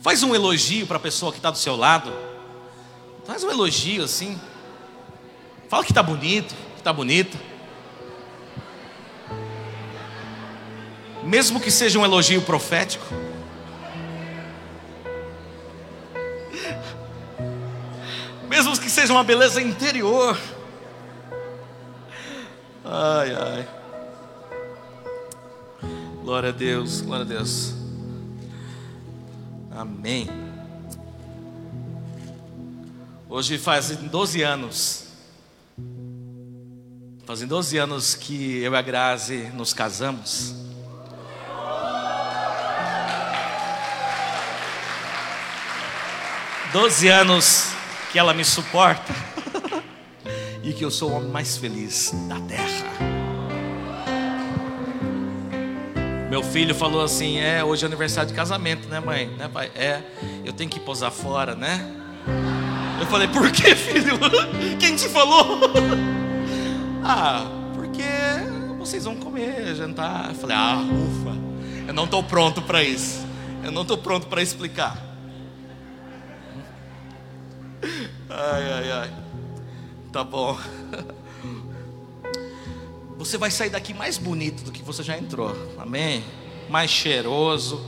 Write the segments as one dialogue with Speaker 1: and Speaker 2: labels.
Speaker 1: Faz um elogio para a pessoa que está do seu lado. Faz um elogio assim. Fala que está bonito, que está bonito. Mesmo que seja um elogio profético. Mesmo que seja uma beleza interior. Ai, ai. Glória a Deus, glória a Deus. Amém. Hoje fazem 12 anos. Fazem 12 anos que eu e a Grazi nos casamos. Doze anos que ela me suporta e que eu sou o homem mais feliz da terra. Meu filho falou assim: É, hoje é aniversário de casamento, né, mãe? Né, pai? É, eu tenho que posar fora, né? Eu falei: Por que, filho? Quem te falou? ah, porque vocês vão comer, jantar. Eu falei: Ah, ufa, eu não estou pronto para isso. Eu não estou pronto para explicar. Ai, ai, ai. Tá bom. Você vai sair daqui mais bonito do que você já entrou. Amém? Mais cheiroso.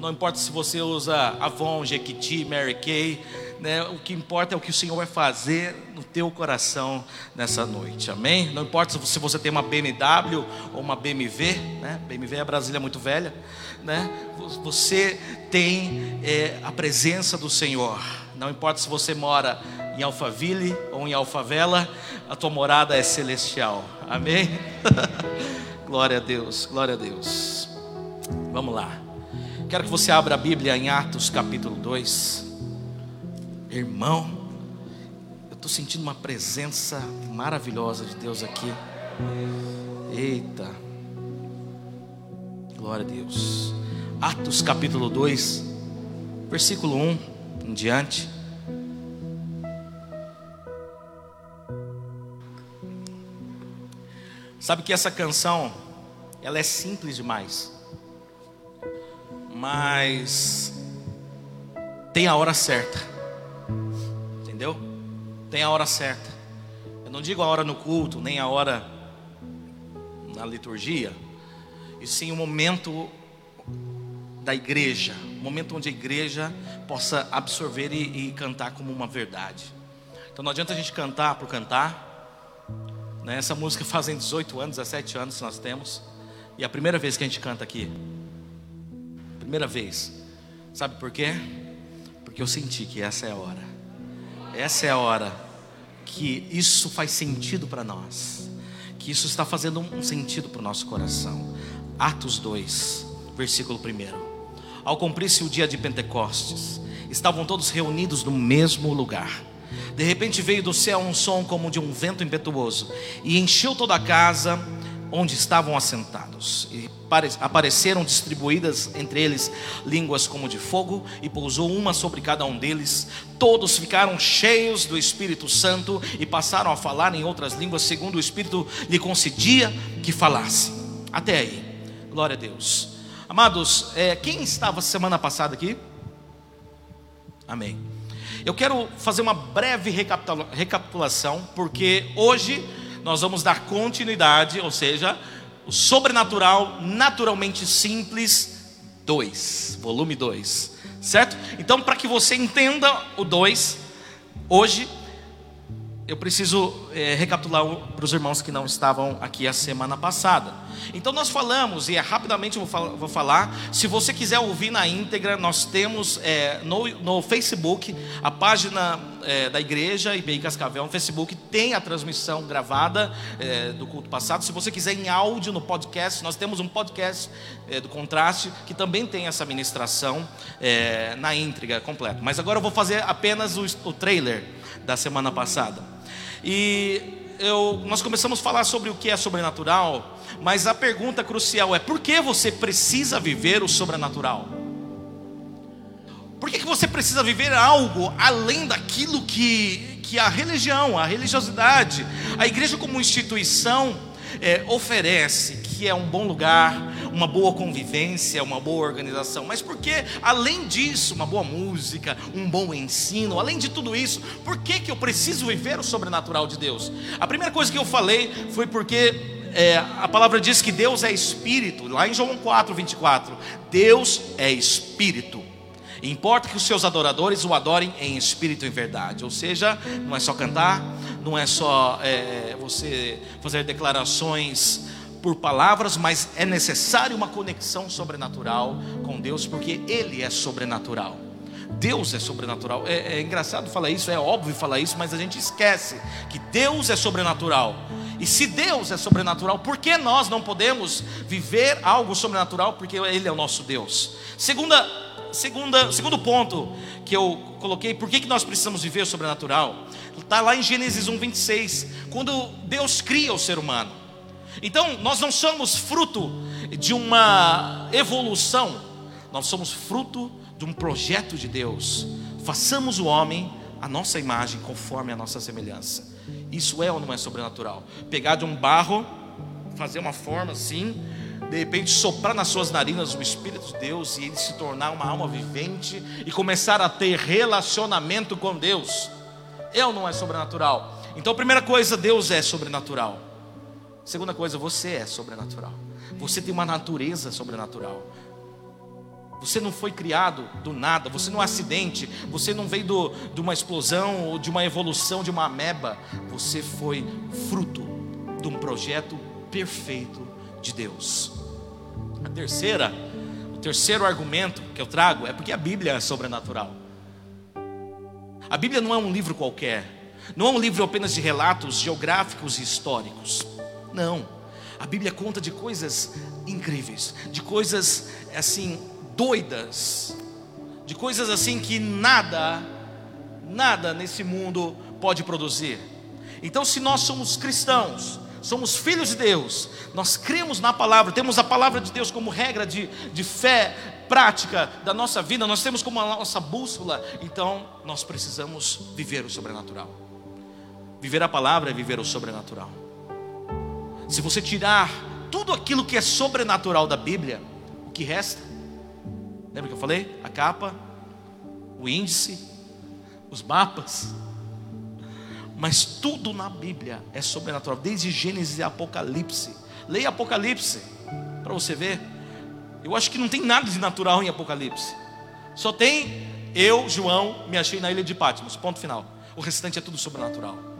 Speaker 1: Não importa se você usa Avon, Jequiti, Mary Kay, né? O que importa é o que o Senhor vai fazer no teu coração nessa noite. Amém? Não importa se você tem uma BMW ou uma BMW, né? BMW é a Brasília muito velha, né? Você tem é, a presença do Senhor. Não importa se você mora em Alphaville ou em Alfavela, a tua morada é celestial. Amém? glória a Deus, glória a Deus. Vamos lá. Quero que você abra a Bíblia em Atos capítulo 2. Irmão, eu estou sentindo uma presença maravilhosa de Deus aqui. Eita. Glória a Deus. Atos capítulo 2, versículo 1 em diante. Sabe que essa canção, ela é simples demais. Mas tem a hora certa. Entendeu? Tem a hora certa. Eu não digo a hora no culto, nem a hora na liturgia, e sim o momento da igreja, o momento onde a igreja possa absorver e, e cantar como uma verdade. Então não adianta a gente cantar por cantar? Essa música fazem 18 anos, 17 anos que nós temos. E é a primeira vez que a gente canta aqui. Primeira vez. Sabe por quê? Porque eu senti que essa é a hora. Essa é a hora que isso faz sentido para nós. Que isso está fazendo um sentido para o nosso coração. Atos 2, versículo 1. Ao cumprir-se o dia de Pentecostes, estavam todos reunidos no mesmo lugar. De repente veio do céu um som como de um vento impetuoso e encheu toda a casa onde estavam assentados. E apareceram distribuídas entre eles línguas como de fogo e pousou uma sobre cada um deles. Todos ficaram cheios do Espírito Santo e passaram a falar em outras línguas segundo o Espírito lhe concedia que falasse. Até aí. Glória a Deus. Amados, é, quem estava semana passada aqui? Amém. Eu quero fazer uma breve recapitulação, porque hoje nós vamos dar continuidade, ou seja, o sobrenatural naturalmente simples 2, volume 2, certo? Então, para que você entenda o 2, hoje eu preciso é, recapitular para os irmãos que não estavam aqui a semana passada. Então nós falamos, e é, rapidamente eu vou, vou, falar, se você quiser ouvir na íntegra, nós temos é, no, no, Facebook, a página é, da igreja IPI Cascavel no Facebook, tem a transmissão gravada é, do culto passado. Se você quiser em áudio no podcast, nós temos um podcast é, do Contraste, que também tem essa ministração é, na íntegra completa. Mas agora eu vou fazer apenas o, o trailer da semana passada. E eu, nós começamos a falar sobre o que é sobrenatural, mas a pergunta crucial é: por que você precisa viver o sobrenatural? Por que, que você precisa viver algo além daquilo que, que a religião, a religiosidade, a igreja como instituição é, oferece, que é um bom lugar, uma boa convivência, uma boa organização, mas porque, além disso, uma boa música, um bom ensino, além de tudo isso, por que, que eu preciso viver o sobrenatural de Deus? A primeira coisa que eu falei foi porque é, a palavra diz que Deus é espírito, lá em João 4, 24. Deus é espírito. Importa que os seus adoradores o adorem em espírito e verdade. Ou seja, não é só cantar, não é só é, você fazer declarações por palavras, mas é necessário uma conexão sobrenatural com Deus, porque Ele é sobrenatural. Deus é sobrenatural. É, é engraçado falar isso, é óbvio falar isso, mas a gente esquece que Deus é sobrenatural. E se Deus é sobrenatural, por que nós não podemos viver algo sobrenatural? Porque Ele é o nosso Deus. Segunda, segunda, segundo ponto que eu coloquei, por que, que nós precisamos viver sobrenatural? Está lá em Gênesis 1, 26, quando Deus cria o ser humano. Então, nós não somos fruto de uma evolução, nós somos fruto de um projeto de Deus. Façamos o homem a nossa imagem, conforme a nossa semelhança. Isso é ou não é sobrenatural? Pegar de um barro, fazer uma forma assim, de repente soprar nas suas narinas o Espírito de Deus e ele se tornar uma alma vivente e começar a ter relacionamento com Deus. É ou não é sobrenatural? Então, primeira coisa, Deus é sobrenatural. Segunda coisa, você é sobrenatural. Você tem uma natureza sobrenatural. Você não foi criado do nada, você não é um acidente, você não veio do, de uma explosão ou de uma evolução de uma ameba. Você foi fruto de um projeto perfeito de Deus. A terceira, o terceiro argumento que eu trago é porque a Bíblia é sobrenatural. A Bíblia não é um livro qualquer, não é um livro apenas de relatos geográficos e históricos. Não. A Bíblia conta de coisas incríveis, de coisas assim doidas, de coisas assim que nada, nada nesse mundo pode produzir. Então, se nós somos cristãos, somos filhos de Deus, nós cremos na palavra, temos a palavra de Deus como regra de, de fé prática da nossa vida, nós temos como a nossa bússola, então nós precisamos viver o sobrenatural. Viver a palavra é viver o sobrenatural. Se você tirar tudo aquilo que é sobrenatural da Bíblia, o que resta? Lembra que eu falei? A capa, o índice, os mapas. Mas tudo na Bíblia é sobrenatural, desde Gênesis e Apocalipse. Leia Apocalipse para você ver. Eu acho que não tem nada de natural em Apocalipse. Só tem eu, João, me achei na ilha de Patmos. Ponto final. O restante é tudo sobrenatural.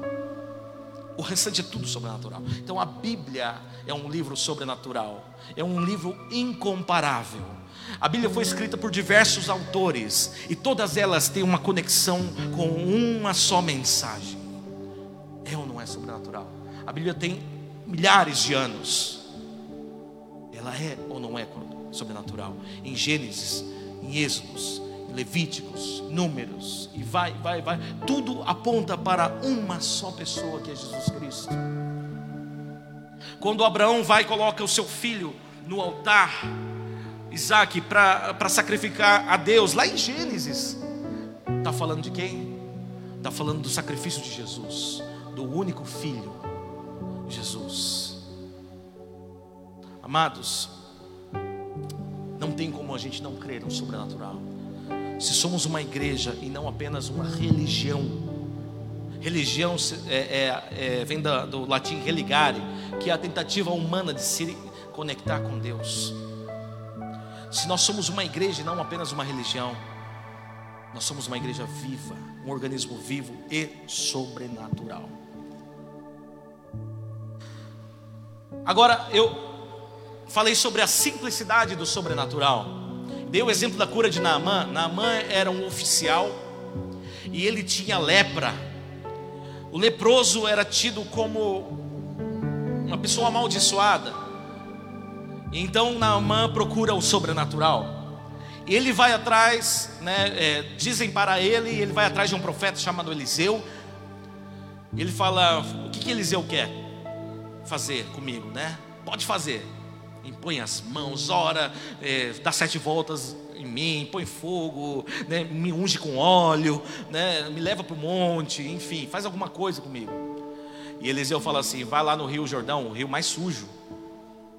Speaker 1: O restante é tudo sobrenatural. Então a Bíblia é um livro sobrenatural. É um livro incomparável. A Bíblia foi escrita por diversos autores e todas elas têm uma conexão com uma só mensagem. É ou não é sobrenatural? A Bíblia tem milhares de anos. Ela é ou não é sobrenatural? Em Gênesis, em Êxodos, Levíticos, Números, e vai, vai, vai. Tudo aponta para uma só pessoa que é Jesus Cristo. Quando Abraão vai e coloca o seu filho no altar, Isaac para sacrificar a Deus, lá em Gênesis, está falando de quem? Está falando do sacrifício de Jesus, do único filho, Jesus. Amados, não tem como a gente não crer no sobrenatural. Se somos uma igreja e não apenas uma religião, religião é, é, é, vem da, do latim religare, que é a tentativa humana de se conectar com Deus. Se nós somos uma igreja e não apenas uma religião, nós somos uma igreja viva, um organismo vivo e sobrenatural. Agora, eu falei sobre a simplicidade do sobrenatural. Dei o exemplo da cura de Naamã. Naamã era um oficial e ele tinha lepra. O leproso era tido como uma pessoa amaldiçoada. Então Naamã procura o sobrenatural. Ele vai atrás, né, é, dizem para ele, ele vai atrás de um profeta chamado Eliseu. Ele fala: O que, que Eliseu quer fazer comigo, né? Pode fazer. Impõe as mãos, ora, é, dá sete voltas em mim, põe fogo, né, me unge com óleo, né, me leva para o monte, enfim, faz alguma coisa comigo. E Eliseu fala assim: vai lá no Rio Jordão, o rio mais sujo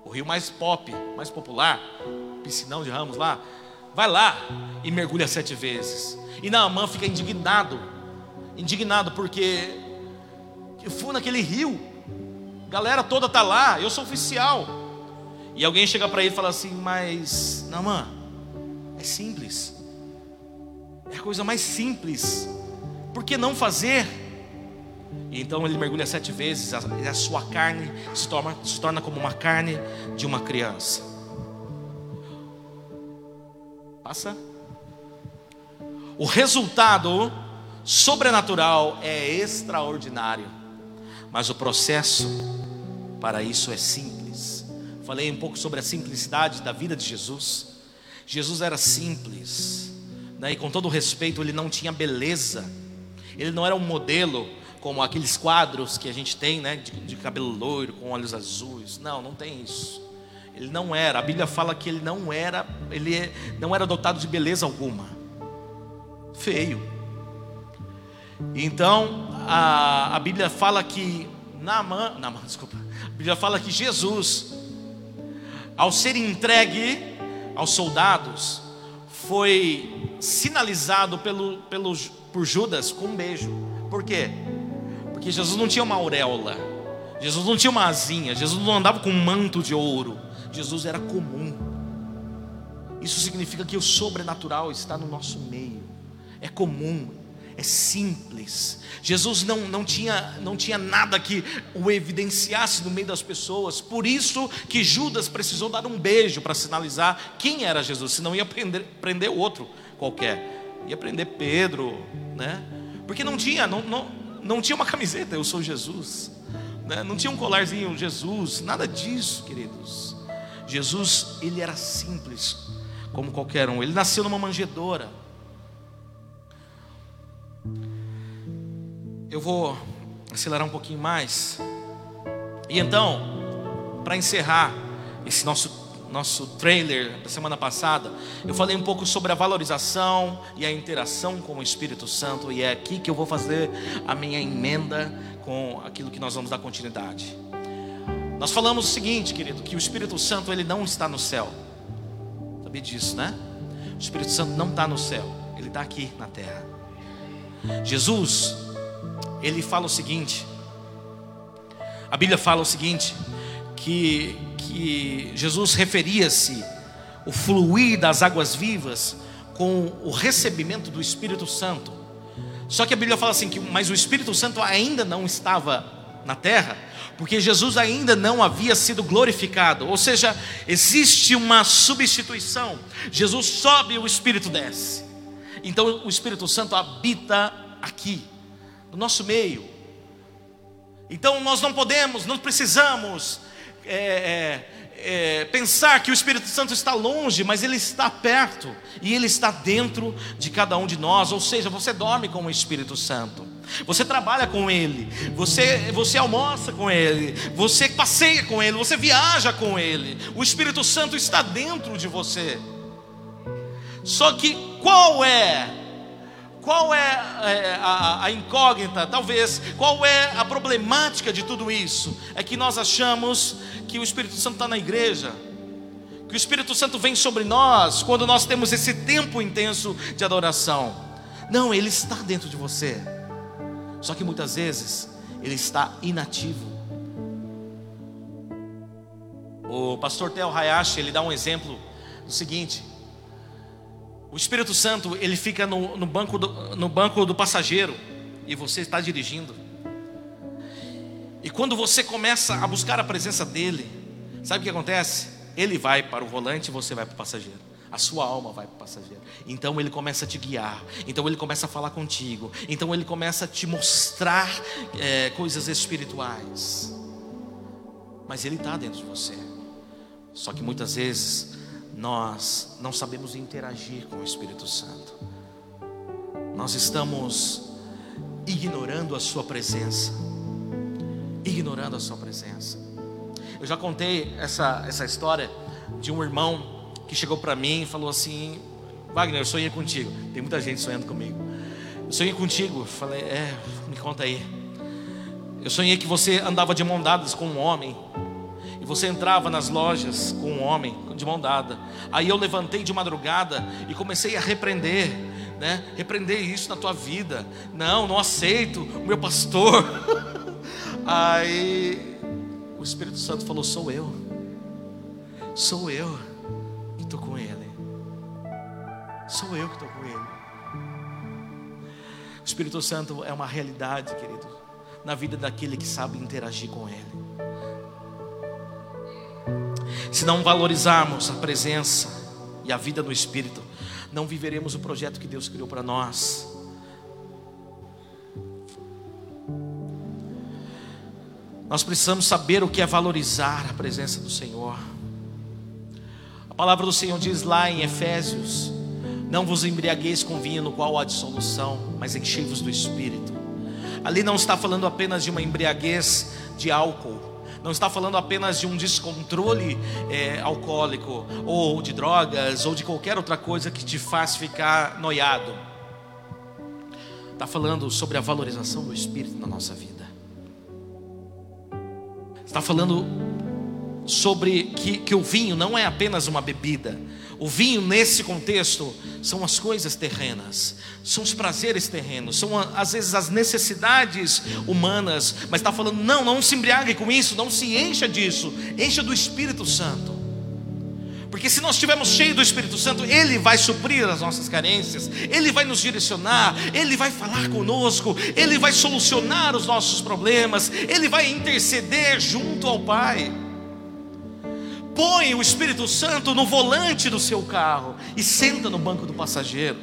Speaker 1: o rio mais pop, mais popular, piscinão de ramos lá, vai lá e mergulha sete vezes. E Naamã fica indignado, indignado porque eu fui naquele rio, galera toda tá lá, eu sou oficial. E alguém chega para ele e fala assim: Mas, Naamã, é simples, é a coisa mais simples, por que não fazer? E então ele mergulha sete vezes, a, a sua carne se torna, se torna como uma carne de uma criança. Passa. O resultado sobrenatural é extraordinário, mas o processo para isso é simples. Falei um pouco sobre a simplicidade da vida de Jesus. Jesus era simples, né? e com todo respeito, ele não tinha beleza, ele não era um modelo como aqueles quadros que a gente tem, né, de, de, cabelo loiro, com olhos azuis. Não, não tem isso. Ele não era. A Bíblia fala que ele não era, ele não era dotado de beleza alguma. Feio. Então, a, a Bíblia fala que Naamã, Naamã, desculpa. A Bíblia fala que Jesus, ao ser entregue aos soldados, foi sinalizado pelo, pelo, por Judas com um beijo. Por quê? Porque Jesus não tinha uma auréola, Jesus não tinha uma asinha, Jesus não andava com um manto de ouro, Jesus era comum. Isso significa que o sobrenatural está no nosso meio, é comum, é simples. Jesus não, não, tinha, não tinha nada que o evidenciasse no meio das pessoas, por isso que Judas precisou dar um beijo para sinalizar quem era Jesus, senão ia prender, prender outro qualquer, ia prender Pedro, né? Porque não tinha, não, não, não tinha uma camiseta, eu sou Jesus. Né? Não tinha um colarzinho, Jesus, nada disso, queridos. Jesus, ele era simples, como qualquer um. Ele nasceu numa manjedoura. Eu vou acelerar um pouquinho mais. E então, para encerrar esse nosso nosso trailer da semana passada, eu falei um pouco sobre a valorização e a interação com o Espírito Santo, e é aqui que eu vou fazer a minha emenda com aquilo que nós vamos dar continuidade. Nós falamos o seguinte, querido, que o Espírito Santo ele não está no céu. Sabia disso, né? O Espírito Santo não está no céu, ele está aqui na terra. Jesus, ele fala o seguinte, a Bíblia fala o seguinte, que que Jesus referia-se o fluir das águas vivas com o recebimento do Espírito Santo. Só que a Bíblia fala assim que mas o Espírito Santo ainda não estava na terra, porque Jesus ainda não havia sido glorificado. Ou seja, existe uma substituição. Jesus sobe e o Espírito desce. Então o Espírito Santo habita aqui, no nosso meio. Então nós não podemos, não precisamos é, é, é, pensar que o Espírito Santo está longe, mas ele está perto e ele está dentro de cada um de nós. Ou seja, você dorme com o Espírito Santo, você trabalha com ele, você, você almoça com ele, você passeia com ele, você viaja com ele. O Espírito Santo está dentro de você. Só que qual é qual é, é a, a, incógnita, talvez, qual é a problemática de tudo isso? É que nós achamos que o Espírito Santo está na igreja, que o Espírito Santo vem sobre nós quando nós temos esse tempo intenso de adoração. Não, ele está dentro de você, só que muitas vezes ele está inativo. O pastor Tel Hayashi ele dá um exemplo do seguinte: o Espírito Santo ele fica no, no banco do, no banco do passageiro e você está dirigindo. E quando você começa a buscar a presença dele, sabe o que acontece? Ele vai para o volante e você vai para o passageiro. A sua alma vai para o passageiro. Então ele começa a te guiar. Então ele começa a falar contigo. Então ele começa a te mostrar é, coisas espirituais. Mas ele está dentro de você. Só que muitas vezes nós não sabemos interagir com o Espírito Santo. Nós estamos ignorando a Sua presença ignorando a sua presença. Eu já contei essa, essa história de um irmão que chegou para mim e falou assim: Wagner, eu sonhei contigo. Tem muita gente sonhando comigo. Eu sonhei contigo. Falei: É, me conta aí. Eu sonhei que você andava de mão dadas com um homem Você entrava nas lojas com um homem de mão dada. Aí eu levantei de madrugada e comecei a repreender, né? Repreender isso na tua vida. Não, não aceito o meu pastor. Aí o Espírito Santo falou: Sou eu, sou eu que estou com ele, sou eu que estou com ele. O Espírito Santo é uma realidade, querido, na vida daquele que sabe interagir com ele. Se não valorizarmos a presença e a vida do Espírito, não viveremos o projeto que Deus criou para nós. Nós precisamos saber o que é valorizar a presença do Senhor. A palavra do Senhor diz lá em Efésios: Não vos embriagueis com vinho no qual há dissolução, mas enchei-vos do Espírito. Ali não está falando apenas de uma embriaguez de álcool, não está falando apenas de um descontrole é, alcoólico, ou de drogas, ou de qualquer outra coisa que te faz ficar noiado. Está falando sobre a valorização do Espírito na nossa vida. Está falando sobre que, que o vinho não é apenas uma bebida. O vinho, nesse contexto, são as coisas terrenas, são os prazeres terrenos, são às vezes as necessidades humanas. Mas está falando, não, não se embriague com isso, não se encha disso, encha do Espírito Santo. Porque se nós estivermos cheios do Espírito Santo, Ele vai suprir as nossas carências, Ele vai nos direcionar, Ele vai falar conosco, Ele vai solucionar os nossos problemas, Ele vai interceder junto ao Pai. Põe o Espírito Santo no volante do seu carro e senta no banco do passageiro.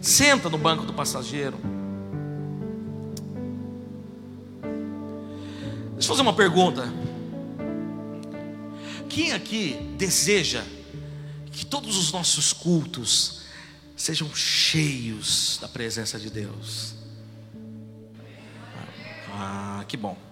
Speaker 1: Senta no banco do passageiro. Deixa eu fazer uma pergunta. Quem aqui deseja que todos os nossos cultos sejam cheios da presença de Deus? Ah, que bom.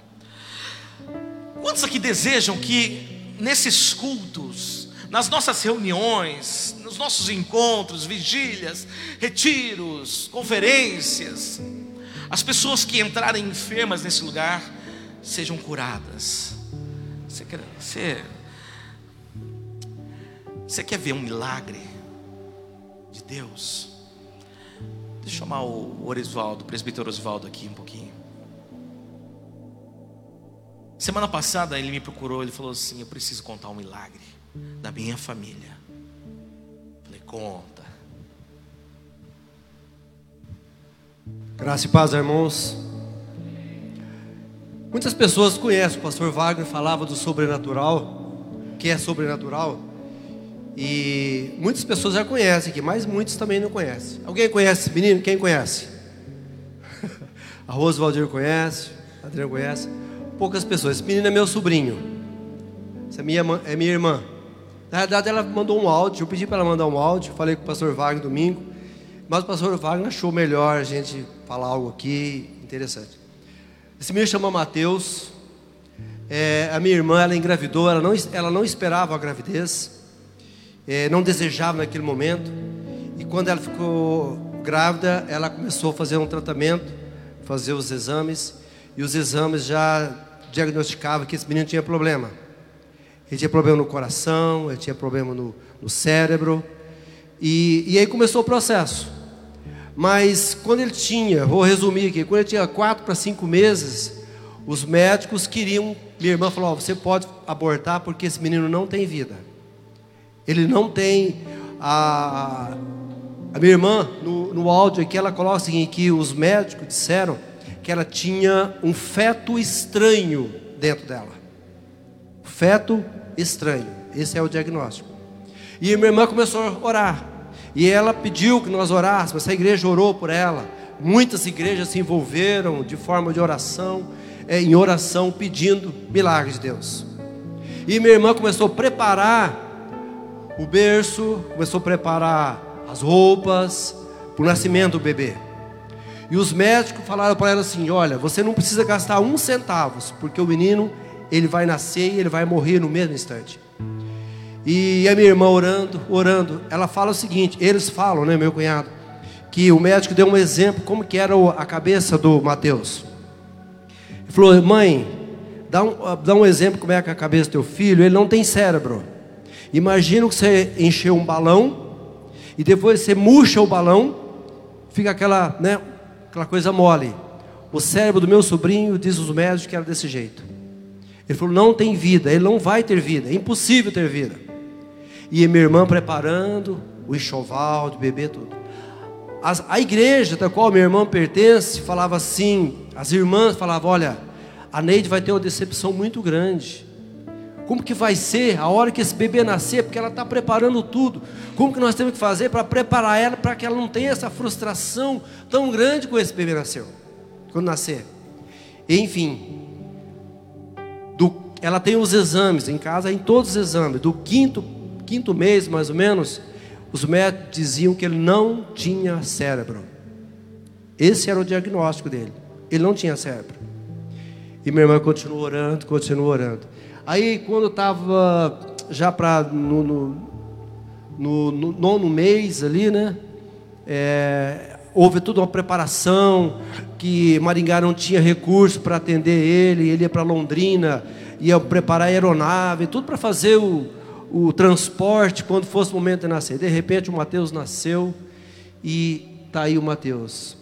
Speaker 1: Quantos aqui desejam que nesses cultos, nas nossas reuniões, nos nossos encontros, vigílias, retiros, conferências, as pessoas que entrarem enfermas nesse lugar sejam curadas? Você quer, você você quer ver um milagre de Deus? Deixa eu chamar o Orisvaldo, o presbítero Osvaldo aqui um pouquinho. Semana passada ele me procurou, ele falou assim: Eu preciso contar um milagre da minha família. Falei: Conta.
Speaker 2: Graça e paz, irmãos. Muitas pessoas conhecem, o pastor Wagner falava do sobrenatural, que é sobrenatural. E muitas pessoas já conhecem aqui, mas muitos também não conhecem. Alguém conhece esse menino? Quem conhece? a Rose Valdir conhece, a Adriana conhece. Poucas pessoas. Esse menino é meu sobrinho. Essa é minha, é minha irmã. Na verdade, ela mandou um áudio. Eu pedi para ela mandar um áudio. Falei com o pastor Wagner domingo. Mas o pastor Wagner achou melhor a gente falar algo aqui interessante. Esse menino chama Mateus. É, a minha irmã, ela engravidou. Ela não, ela não esperava a gravidez é, não desejava naquele momento. E quando ela ficou grávida, ela começou a fazer um tratamento, fazer os exames, e os exames já diagnosticavam que esse menino tinha problema. Ele tinha problema no coração, ele tinha problema no, no cérebro, e, e aí começou o processo. Mas quando ele tinha, vou resumir aqui, quando ele tinha quatro para cinco meses, os médicos queriam, minha irmã falou: oh, você pode abortar porque esse menino não tem vida. Ele não tem a, a minha irmã no, no áudio aqui ela coloca assim que os médicos disseram que ela tinha um feto estranho dentro dela. Feto estranho. Esse é o diagnóstico. E minha irmã começou a orar. E ela pediu que nós orássemos. Essa igreja orou por ela. Muitas igrejas se envolveram de forma de oração, é, em oração, pedindo milagres de Deus. E minha irmã começou a preparar o berço, começou a preparar as roupas para o nascimento do bebê. E os médicos falaram para ela assim: Olha, você não precisa gastar um centavo, porque o menino ele vai nascer e ele vai morrer no mesmo instante. E a minha irmã orando, orando, ela fala o seguinte: eles falam, né, meu cunhado, que o médico deu um exemplo como que era a cabeça do Mateus. Ele falou: Mãe, Dá um, dá um exemplo como é que é a cabeça do teu filho, ele não tem cérebro. Imagina que você encheu um balão e depois você murcha o balão, fica aquela, né, aquela coisa mole. O cérebro do meu sobrinho, diz os médicos, que era desse jeito. Ele falou: não tem vida, ele não vai ter vida, é impossível ter vida. E minha irmã preparando o enxoval de bebê, tudo. As, a igreja da qual minha irmã pertence falava assim: as irmãs falavam, olha, a Neide vai ter uma decepção muito grande. Como que vai ser a hora que esse bebê nascer? Porque ela está preparando tudo. Como que nós temos que fazer para preparar ela para que ela não tenha essa frustração tão grande com esse bebê nasceu, quando nascer? Enfim, do, ela tem os exames em casa, em todos os exames. Do quinto, quinto mês, mais ou menos, os médicos diziam que ele não tinha cérebro. Esse era o diagnóstico dele. Ele não tinha cérebro. E minha irmã continuou orando, continuou orando. Aí, quando estava já para no, no, no, no, nono mês ali, né? É, houve toda uma preparação, que Maringá não tinha recurso para atender ele, ele ia para Londrina, ia preparar a aeronave, tudo para fazer o, o transporte quando fosse o momento de nascer. De repente o Mateus nasceu e está aí o Mateus.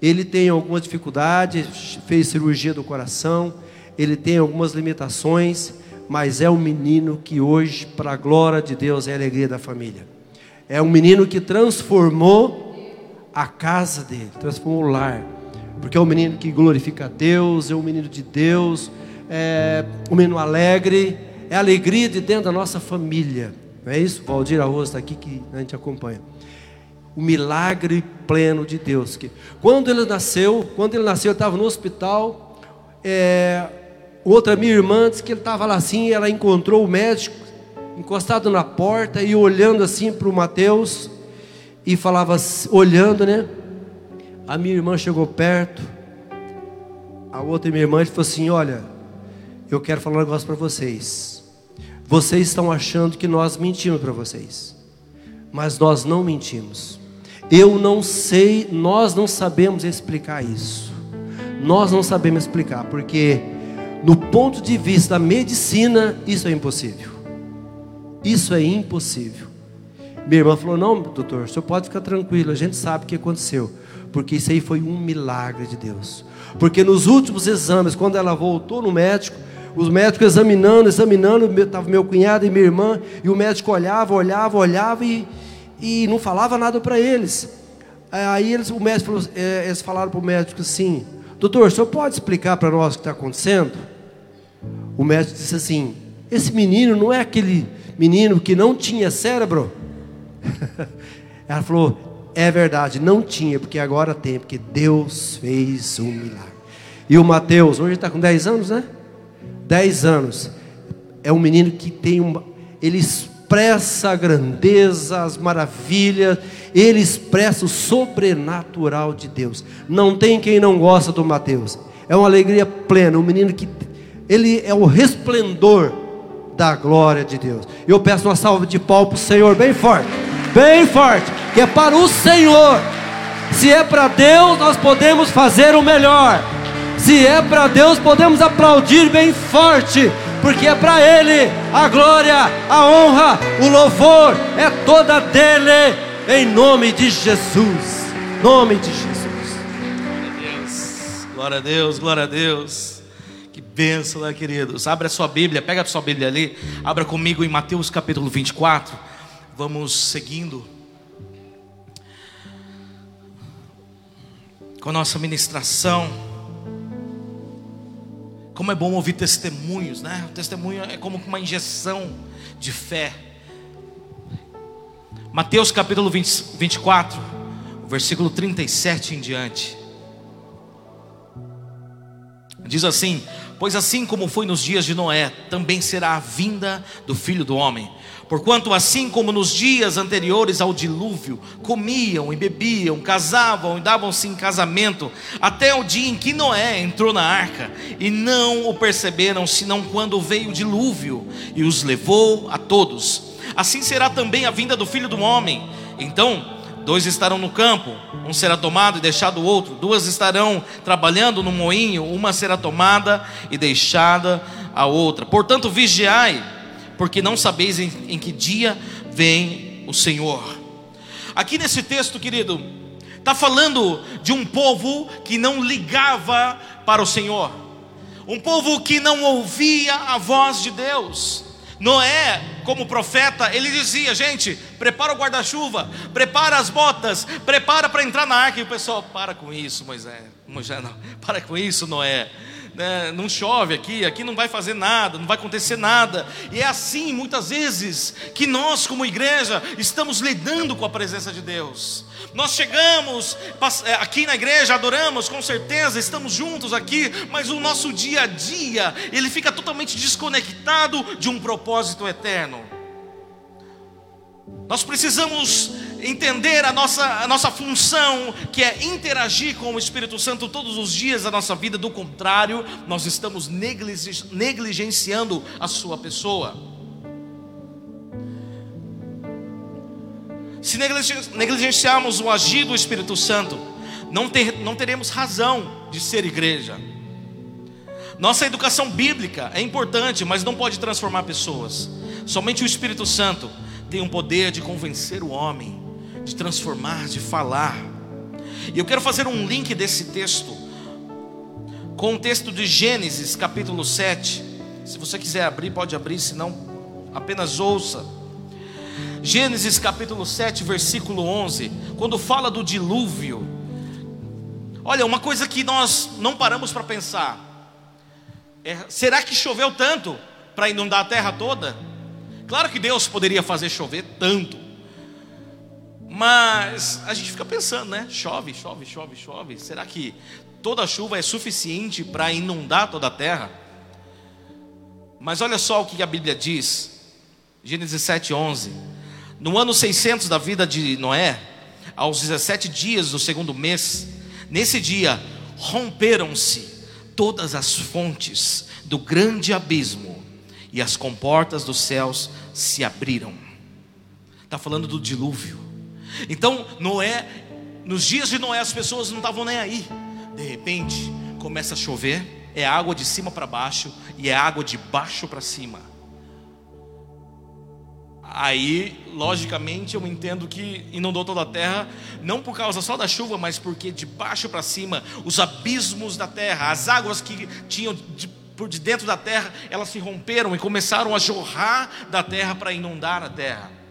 Speaker 2: Ele tem algumas dificuldades, fez cirurgia do coração, ele tem algumas limitações, mas é um menino que hoje, para a glória de Deus, é a alegria da família. É um menino que transformou a casa dele, transformou o lar, porque é um menino que glorifica a Deus, é um menino de Deus, é um menino alegre, é a alegria de dentro da nossa família. Não é isso? Valdir Arroz está aqui que a gente acompanha. O milagre pleno de Deus. Quando ele nasceu, quando ele nasceu, eu estava no hospital. É, Outra minha irmã disse que ele estava lá assim, ela encontrou o médico encostado na porta e olhando assim para o Mateus e falava, olhando, né? A minha irmã chegou perto, a outra minha irmã falou assim: Olha, eu quero falar um negócio para vocês. Vocês estão achando que nós mentimos para vocês, mas nós não mentimos. Eu não sei, nós não sabemos explicar isso. Nós não sabemos explicar, porque no ponto de vista da medicina, isso é impossível. Isso é impossível. Minha irmã falou: Não, doutor, o senhor pode ficar tranquilo, a gente sabe o que aconteceu. Porque isso aí foi um milagre de Deus. Porque nos últimos exames, quando ela voltou no médico, os médicos examinando, examinando, estava meu cunhado e minha irmã, e o médico olhava, olhava, olhava e, e não falava nada para eles. Aí eles, o médico falou, é, eles falaram para o médico assim: Doutor, o senhor pode explicar para nós o que está acontecendo? O médico disse assim: Esse menino não é aquele menino que não tinha cérebro? Ela falou: É verdade, não tinha, porque agora tem, porque Deus fez um milagre. E o Mateus, hoje está com 10 anos, né? 10 anos. É um menino que tem uma. Ele expressa a grandeza, as maravilhas, ele expressa o sobrenatural de Deus. Não tem quem não gosta do Mateus. É uma alegria plena, um menino que ele é o resplendor da glória de Deus. Eu peço uma salva de pau para o Senhor, bem forte, bem forte, que é para o Senhor. Se é para Deus, nós podemos fazer o melhor. Se é para Deus, podemos aplaudir bem forte, porque é para Ele a glória, a honra, o louvor, é toda dele, em nome de Jesus. Nome de Jesus.
Speaker 1: Glória a Deus, glória a Deus, glória a Deus. Benção, né, queridos? Abra a sua Bíblia, pega a sua Bíblia ali, abra comigo em Mateus capítulo 24. Vamos seguindo com a nossa ministração. Como é bom ouvir testemunhos, né? O testemunho é como uma injeção de fé. Mateus capítulo 20, 24, versículo 37 em diante. Diz assim: Pois assim como foi nos dias de Noé, também será a vinda do filho do homem. Porquanto, assim como nos dias anteriores ao dilúvio, comiam e bebiam, casavam e davam-se em casamento, até o dia em que Noé entrou na arca, e não o perceberam, senão quando veio o dilúvio e os levou a todos. Assim será também a vinda do filho do homem. Então, Dois estarão no campo, um será tomado e deixado o outro. Duas estarão trabalhando no moinho, uma será tomada e deixada a outra. Portanto, vigiai, porque não sabeis em, em que dia vem o Senhor. Aqui nesse texto, querido, está falando de um povo que não ligava para o Senhor, um povo que não ouvia a voz de Deus. Noé, como profeta, ele dizia: gente, prepara o guarda-chuva, prepara as botas, prepara para entrar na arca. E o pessoal, para com isso, Moisés, Moisés não, para com isso, Noé. Né, não chove aqui, aqui não vai fazer nada, não vai acontecer nada. E é assim, muitas vezes, que nós, como igreja, estamos lidando com a presença de Deus. Nós chegamos é, aqui na igreja, adoramos, com certeza, estamos juntos aqui, mas o nosso dia a dia, ele fica totalmente desconectado de um propósito eterno. Nós precisamos entender a nossa, a nossa função, que é interagir com o Espírito Santo todos os dias da nossa vida, do contrário, nós estamos negligenciando a sua pessoa. Se negligenciarmos o agir do Espírito Santo, não, ter, não teremos razão de ser igreja. Nossa educação bíblica é importante, mas não pode transformar pessoas. Somente o Espírito Santo tem o poder de convencer o homem, de transformar, de falar. E eu quero fazer um link desse texto com o texto de Gênesis, capítulo 7. Se você quiser abrir, pode abrir, senão apenas ouça. Gênesis capítulo 7, versículo 11, quando fala do dilúvio. Olha, uma coisa que nós não paramos para pensar: é, será que choveu tanto para inundar a terra toda? Claro que Deus poderia fazer chover tanto, mas a gente fica pensando, né? Chove, chove, chove, chove. Será que toda chuva é suficiente para inundar toda a terra? Mas olha só o que a Bíblia diz, Gênesis 7, 11. No ano 600 da vida de Noé, aos 17 dias do segundo mês, nesse dia romperam-se todas as fontes do grande abismo e as comportas dos céus se abriram. Está falando do dilúvio. Então, Noé, nos dias de Noé, as pessoas não estavam nem aí. De repente, começa a chover, é água de cima para baixo e é água de baixo para cima. Aí, logicamente, eu entendo que inundou toda a terra, não por causa só da chuva, mas porque de baixo para cima, os abismos da terra, as águas que tinham de, por de dentro da terra, elas se romperam e começaram a jorrar da terra para inundar a terra.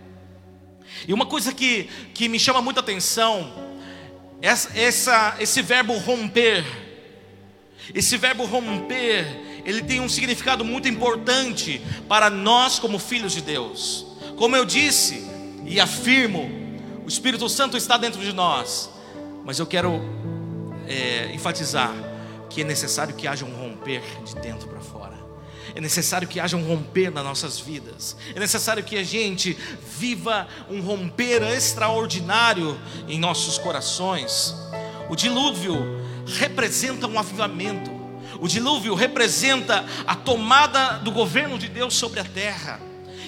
Speaker 1: E uma coisa que, que me chama muita atenção, essa, essa, esse verbo romper, esse verbo romper, ele tem um significado muito importante para nós como filhos de Deus. Como eu disse e afirmo, o Espírito Santo está dentro de nós, mas eu quero é, enfatizar que é necessário que haja um romper de dentro para fora. É necessário que haja um romper nas nossas vidas. É necessário que a gente viva um romper extraordinário em nossos corações. O dilúvio representa um avivamento. O dilúvio representa a tomada do governo de Deus sobre a terra.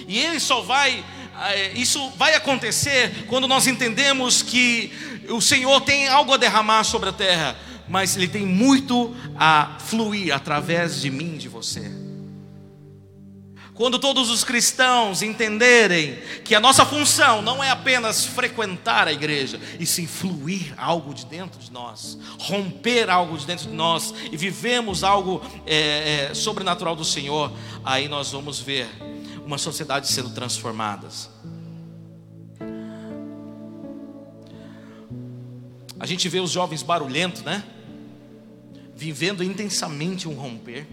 Speaker 1: E ele só vai, eh, isso vai acontecer quando nós entendemos que o Senhor tem algo a derramar sobre a terra, mas Ele tem muito a fluir através de mim, de você. Quando todos os cristãos entenderem que a nossa função não é apenas frequentar a igreja, e sim fluir algo de dentro de nós, romper algo de dentro de nós e vivemos algo é, é, sobrenatural do Senhor, aí nós vamos ver uma sociedade sendo transformada. A gente vê os jovens barulhentos, né? Vivendo intensamente um romper.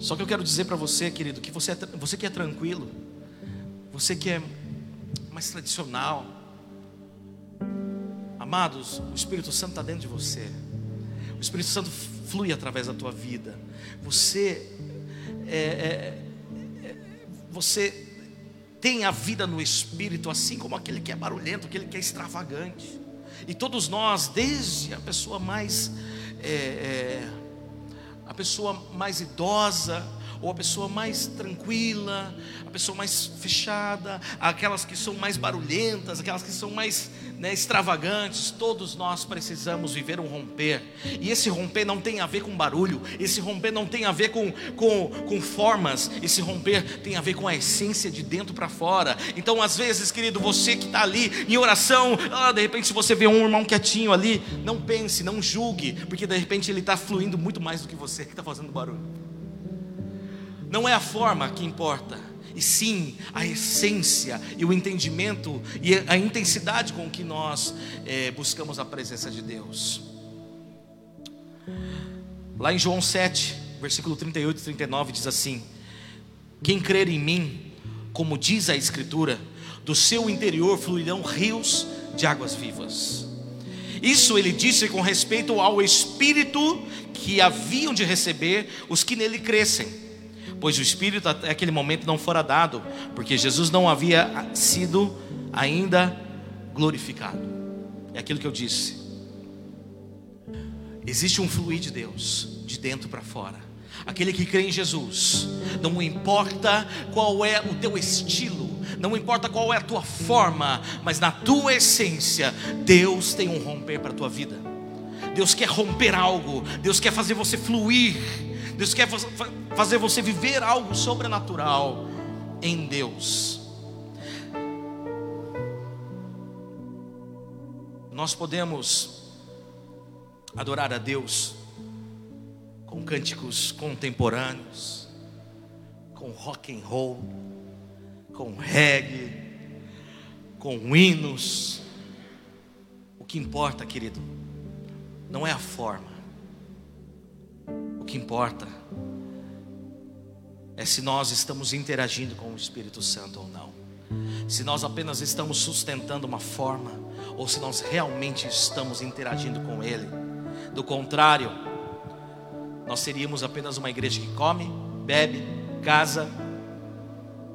Speaker 1: Só que eu quero dizer para você, querido, que você, é, você que é tranquilo, você que é mais tradicional, amados, o Espírito Santo está dentro de você. O Espírito Santo flui através da tua vida. Você é, é, você tem a vida no espírito, assim como aquele que é barulhento, aquele que é extravagante. E todos nós, desde a pessoa mais é, é, a pessoa mais idosa, ou a pessoa mais tranquila, a pessoa mais fechada, aquelas que são mais barulhentas, aquelas que são mais né, extravagantes, todos nós precisamos viver um romper. E esse romper não tem a ver com barulho, esse romper não tem a ver com, com, com formas, esse romper tem a ver com a essência de dentro para fora. Então, às vezes, querido, você que está ali em oração, ah, de repente, se você vê um irmão quietinho ali, não pense, não julgue, porque de repente ele está fluindo muito mais do que você que está fazendo barulho. Não é a forma que importa, e sim a essência e o entendimento e a intensidade com que nós é, buscamos a presença de Deus. Lá em João 7, versículo 38 e 39 diz assim: Quem crer em mim, como diz a Escritura, do seu interior fluirão rios de águas vivas. Isso ele disse com respeito ao Espírito que haviam de receber os que nele crescem, pois o Espírito até aquele momento não fora dado, porque Jesus não havia sido ainda glorificado. É aquilo que eu disse. Existe um fluir de Deus, de dentro para fora. Aquele que crê em Jesus, não importa qual é o teu estilo, não importa qual é a tua forma, mas na tua essência, Deus tem um romper para a tua vida. Deus quer romper algo, Deus quer fazer você fluir, Deus quer fazer você viver algo sobrenatural em Deus. Nós podemos adorar a Deus com cânticos contemporâneos, com rock and roll, com reggae, com hinos. O que importa, querido, não é a forma. Que importa é se nós estamos interagindo com o Espírito Santo ou não. Se nós apenas estamos sustentando uma forma ou se nós realmente estamos interagindo com Ele. Do contrário, nós seríamos apenas uma igreja que come, bebe, casa,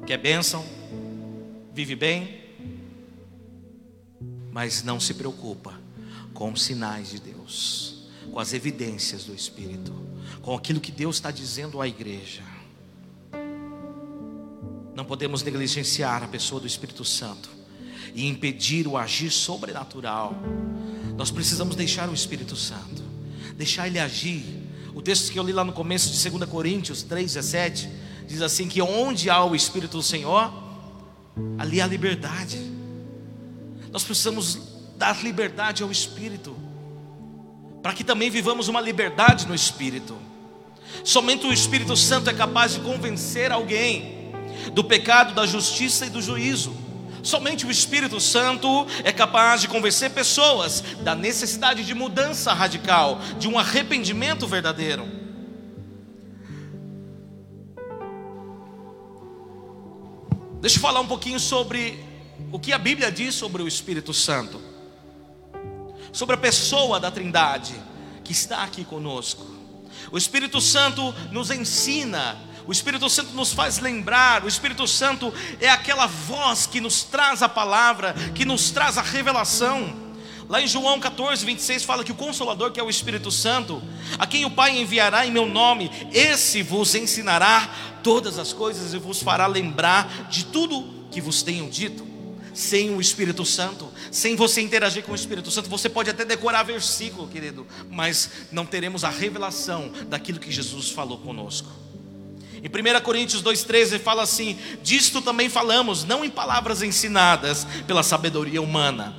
Speaker 1: que é bênção, vive bem, mas não se preocupa com os sinais de Deus, com as evidências do Espírito, com aquilo que Deus está dizendo à igreja. Não podemos negligenciar a pessoa do Espírito Santo e impedir o agir sobrenatural. Nós precisamos deixar o Espírito Santo, deixar ele agir o texto que eu li lá no começo de 2 Coríntios 3, 17, diz assim: que onde há o Espírito do Senhor, ali há liberdade. Nós precisamos dar liberdade ao Espírito, para que também vivamos uma liberdade no Espírito. Somente o Espírito Santo é capaz de convencer alguém do pecado, da justiça e do juízo. Somente o Espírito Santo é capaz de convencer pessoas da necessidade de mudança radical, de um arrependimento verdadeiro. Deixa eu falar um pouquinho sobre o que a Bíblia diz sobre o Espírito Santo, sobre a pessoa da Trindade que está aqui conosco. O Espírito Santo nos ensina o Espírito Santo nos faz lembrar, o Espírito Santo é aquela voz que nos traz a palavra, que nos traz a revelação. Lá em João 14, 26 fala que o Consolador, que é o Espírito Santo, a quem o Pai enviará em meu nome, esse vos ensinará todas as coisas e vos fará lembrar de tudo que vos tenho dito. Sem o Espírito Santo, sem você interagir com o Espírito Santo, você pode até decorar versículo, querido, mas não teremos a revelação daquilo que Jesus falou conosco. Em 1 Coríntios 2,13 fala assim: Disto também falamos, não em palavras ensinadas pela sabedoria humana,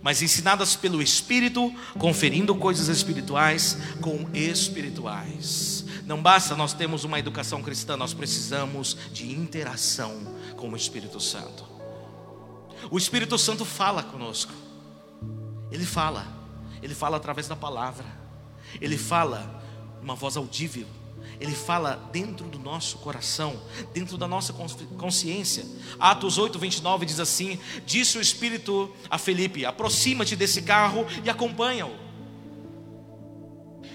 Speaker 1: mas ensinadas pelo Espírito, conferindo coisas espirituais com espirituais. Não basta nós termos uma educação cristã, nós precisamos de interação com o Espírito Santo. O Espírito Santo fala conosco, ele fala, ele fala através da palavra, ele fala uma voz audível ele fala dentro do nosso coração, dentro da nossa consciência. Atos 8, 29 diz assim: Disse o Espírito a Felipe: aproxima-te desse carro e acompanha-o.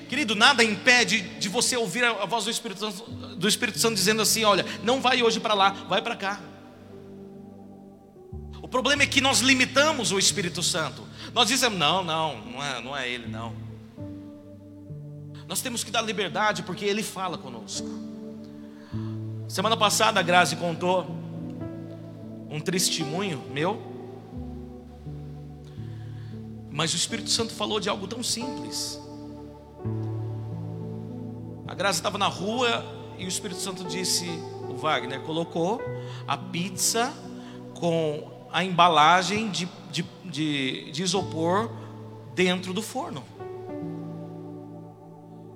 Speaker 1: Querido, nada impede de você ouvir a voz do Espírito do Espírito Santo dizendo assim: olha, não vai hoje para lá, vai para cá. O problema é que nós limitamos o Espírito Santo. Nós dizemos: não, não, não é, não é ele, não. Nós temos que dar liberdade porque Ele fala conosco. Semana passada a Grazi contou um testemunho meu, mas o Espírito Santo falou de algo tão simples. A Grazi estava na rua e o Espírito Santo disse, o Wagner colocou a pizza com a embalagem de, de, de, de isopor dentro do forno.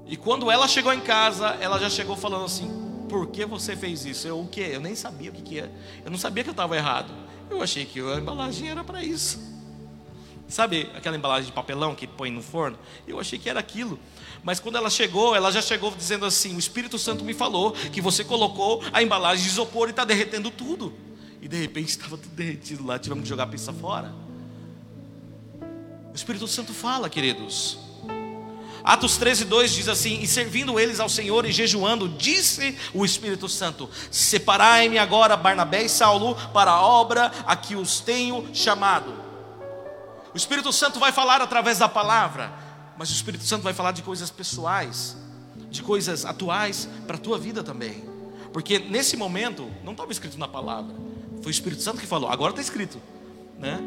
Speaker 1: E quando ela chegou em casa, ela já chegou falando assim: Por que você fez isso? Eu o quê? Eu nem sabia o que, que é. Eu não sabia que eu estava errado. Eu achei que a embalagem era para isso. Sabe aquela embalagem de papelão que põe no forno? Eu achei que era aquilo. Mas quando ela chegou, ela já chegou dizendo assim: O Espírito Santo me falou que você colocou a embalagem de isopor e está derretendo tudo. E de repente estava tudo derretido lá, tivemos que jogar a pizza fora. O Espírito Santo fala, queridos. Atos 13, 2 diz assim: E servindo eles ao Senhor e jejuando, disse o Espírito Santo: Separai-me agora, Barnabé e Saulo, para a obra a que os tenho chamado. O Espírito Santo vai falar através da palavra, mas o Espírito Santo vai falar de coisas pessoais, de coisas atuais para a tua vida também. Porque nesse momento não estava escrito na palavra, foi o Espírito Santo que falou, agora está escrito, né?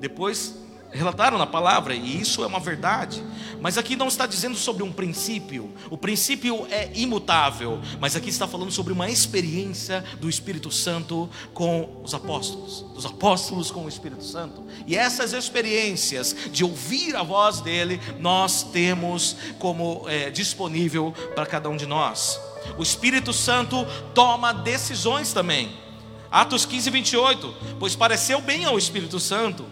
Speaker 1: Depois relataram na palavra, e isso é uma verdade. Mas aqui não está dizendo sobre um princípio, o princípio é imutável, mas aqui está falando sobre uma experiência do Espírito Santo com os apóstolos, dos apóstolos com o Espírito Santo. E essas experiências de ouvir a voz dele, nós temos como é, disponível para cada um de nós. O Espírito Santo toma decisões também. Atos 15, 28. Pois pareceu bem ao Espírito Santo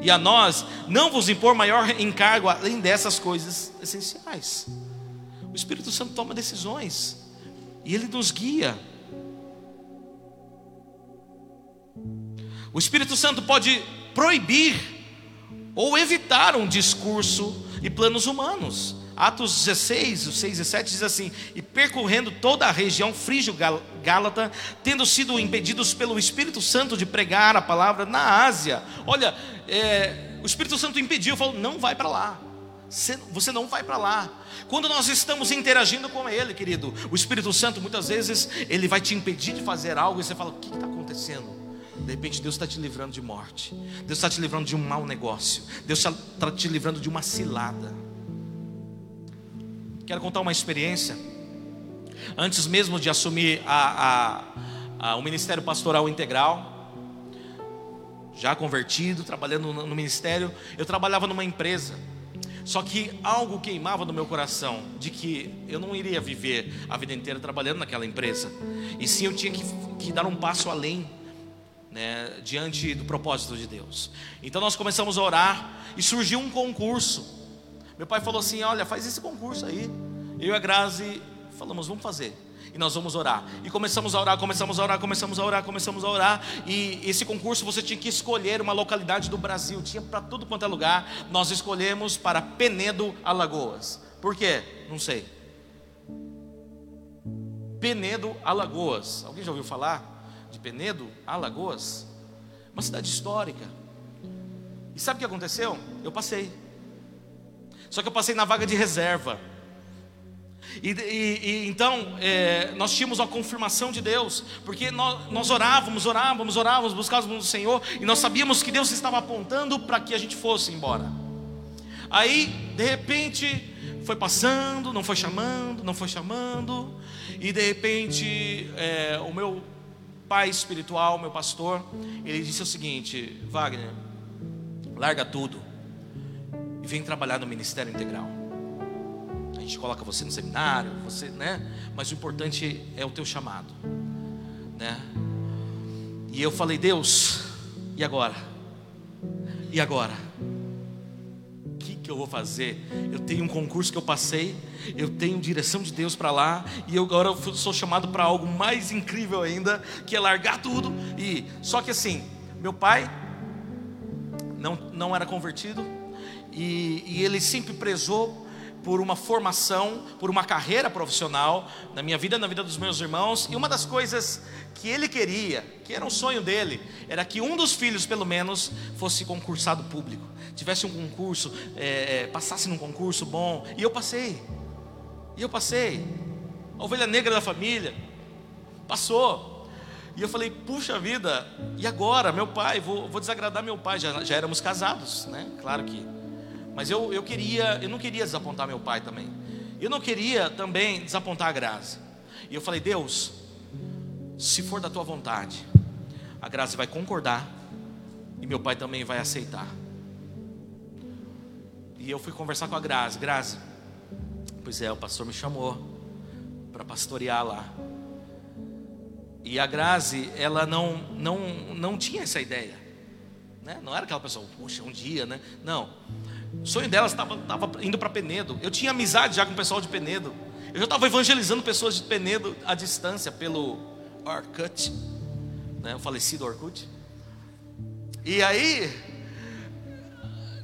Speaker 1: e a nós não vos impor maior encargo além dessas coisas essenciais. O Espírito Santo toma decisões e ele nos guia. O Espírito Santo pode proibir ou evitar um discurso e planos humanos. Atos 16, 6 e 7 diz assim: E percorrendo toda a região frígio-gálata, tendo sido impedidos pelo Espírito Santo de pregar a palavra na Ásia. Olha, é, o Espírito Santo impediu, falou: Não vai para lá. Você não vai para lá. Quando nós estamos interagindo com Ele, querido, o Espírito Santo muitas vezes ele vai te impedir de fazer algo e você fala: O que está acontecendo? De repente Deus está te livrando de morte, Deus está te livrando de um mau negócio, Deus está te livrando de uma cilada. Quero contar uma experiência. Antes mesmo de assumir a, a, a, o ministério pastoral integral, já convertido, trabalhando no, no ministério, eu trabalhava numa empresa. Só que algo queimava no meu coração de que eu não iria viver a vida inteira trabalhando naquela empresa. E sim eu tinha que, que dar um passo além, né, diante do propósito de Deus. Então nós começamos a orar e surgiu um concurso meu pai falou assim: Olha, faz esse concurso aí. Eu e a Grazi falamos: Vamos fazer. E nós vamos orar. E começamos a orar, começamos a orar, começamos a orar, começamos a orar. E esse concurso você tinha que escolher uma localidade do Brasil, tinha para tudo quanto é lugar. Nós escolhemos para Penedo, Alagoas. Por quê? Não sei. Penedo, Alagoas. Alguém já ouviu falar de Penedo, Alagoas? Uma cidade histórica. E sabe o que aconteceu? Eu passei. Só que eu passei na vaga de reserva. E, e, e então é, nós tínhamos uma confirmação de Deus, porque nós, nós orávamos, orávamos, orávamos, buscávamos o Senhor, e nós sabíamos que Deus estava apontando para que a gente fosse embora. Aí, de repente, foi passando, não foi chamando, não foi chamando, e de repente, é, o meu pai espiritual, meu pastor, ele disse o seguinte: Wagner, larga tudo e vem trabalhar no ministério integral. A gente coloca você no seminário, você, né? Mas o importante é o teu chamado, né? E eu falei, Deus, e agora? E agora? O que, que eu vou fazer? Eu tenho um concurso que eu passei, eu tenho direção de Deus para lá, e eu agora sou chamado para algo mais incrível ainda, que é largar tudo. E só que assim, meu pai não, não era convertido, e, e ele sempre prezou por uma formação, por uma carreira profissional na minha vida, na vida dos meus irmãos. E uma das coisas que ele queria, que era um sonho dele, era que um dos filhos, pelo menos, fosse concursado público, tivesse um concurso, é, é passasse num concurso bom. E eu passei. E eu passei. A ovelha negra da família. Passou. E eu falei, puxa vida, e agora? Meu pai, vou, vou desagradar meu pai. Já, já éramos casados, né? Claro que. Mas eu, eu queria, eu não queria desapontar meu pai também. Eu não queria também desapontar a Grazi. E eu falei, Deus, se for da tua vontade, a Grazi vai concordar e meu pai também vai aceitar. E eu fui conversar com a Grazi. Grazi, pois é, o pastor me chamou para pastorear lá. E a Grazi, ela não, não, não tinha essa ideia. Né? Não era aquela pessoa, puxa, um dia, né? Não. O sonho dela estava, indo para Penedo. Eu tinha amizade já com o pessoal de Penedo. Eu já estava evangelizando pessoas de Penedo à distância pelo Orkut, né? o falecido Orkut. E aí,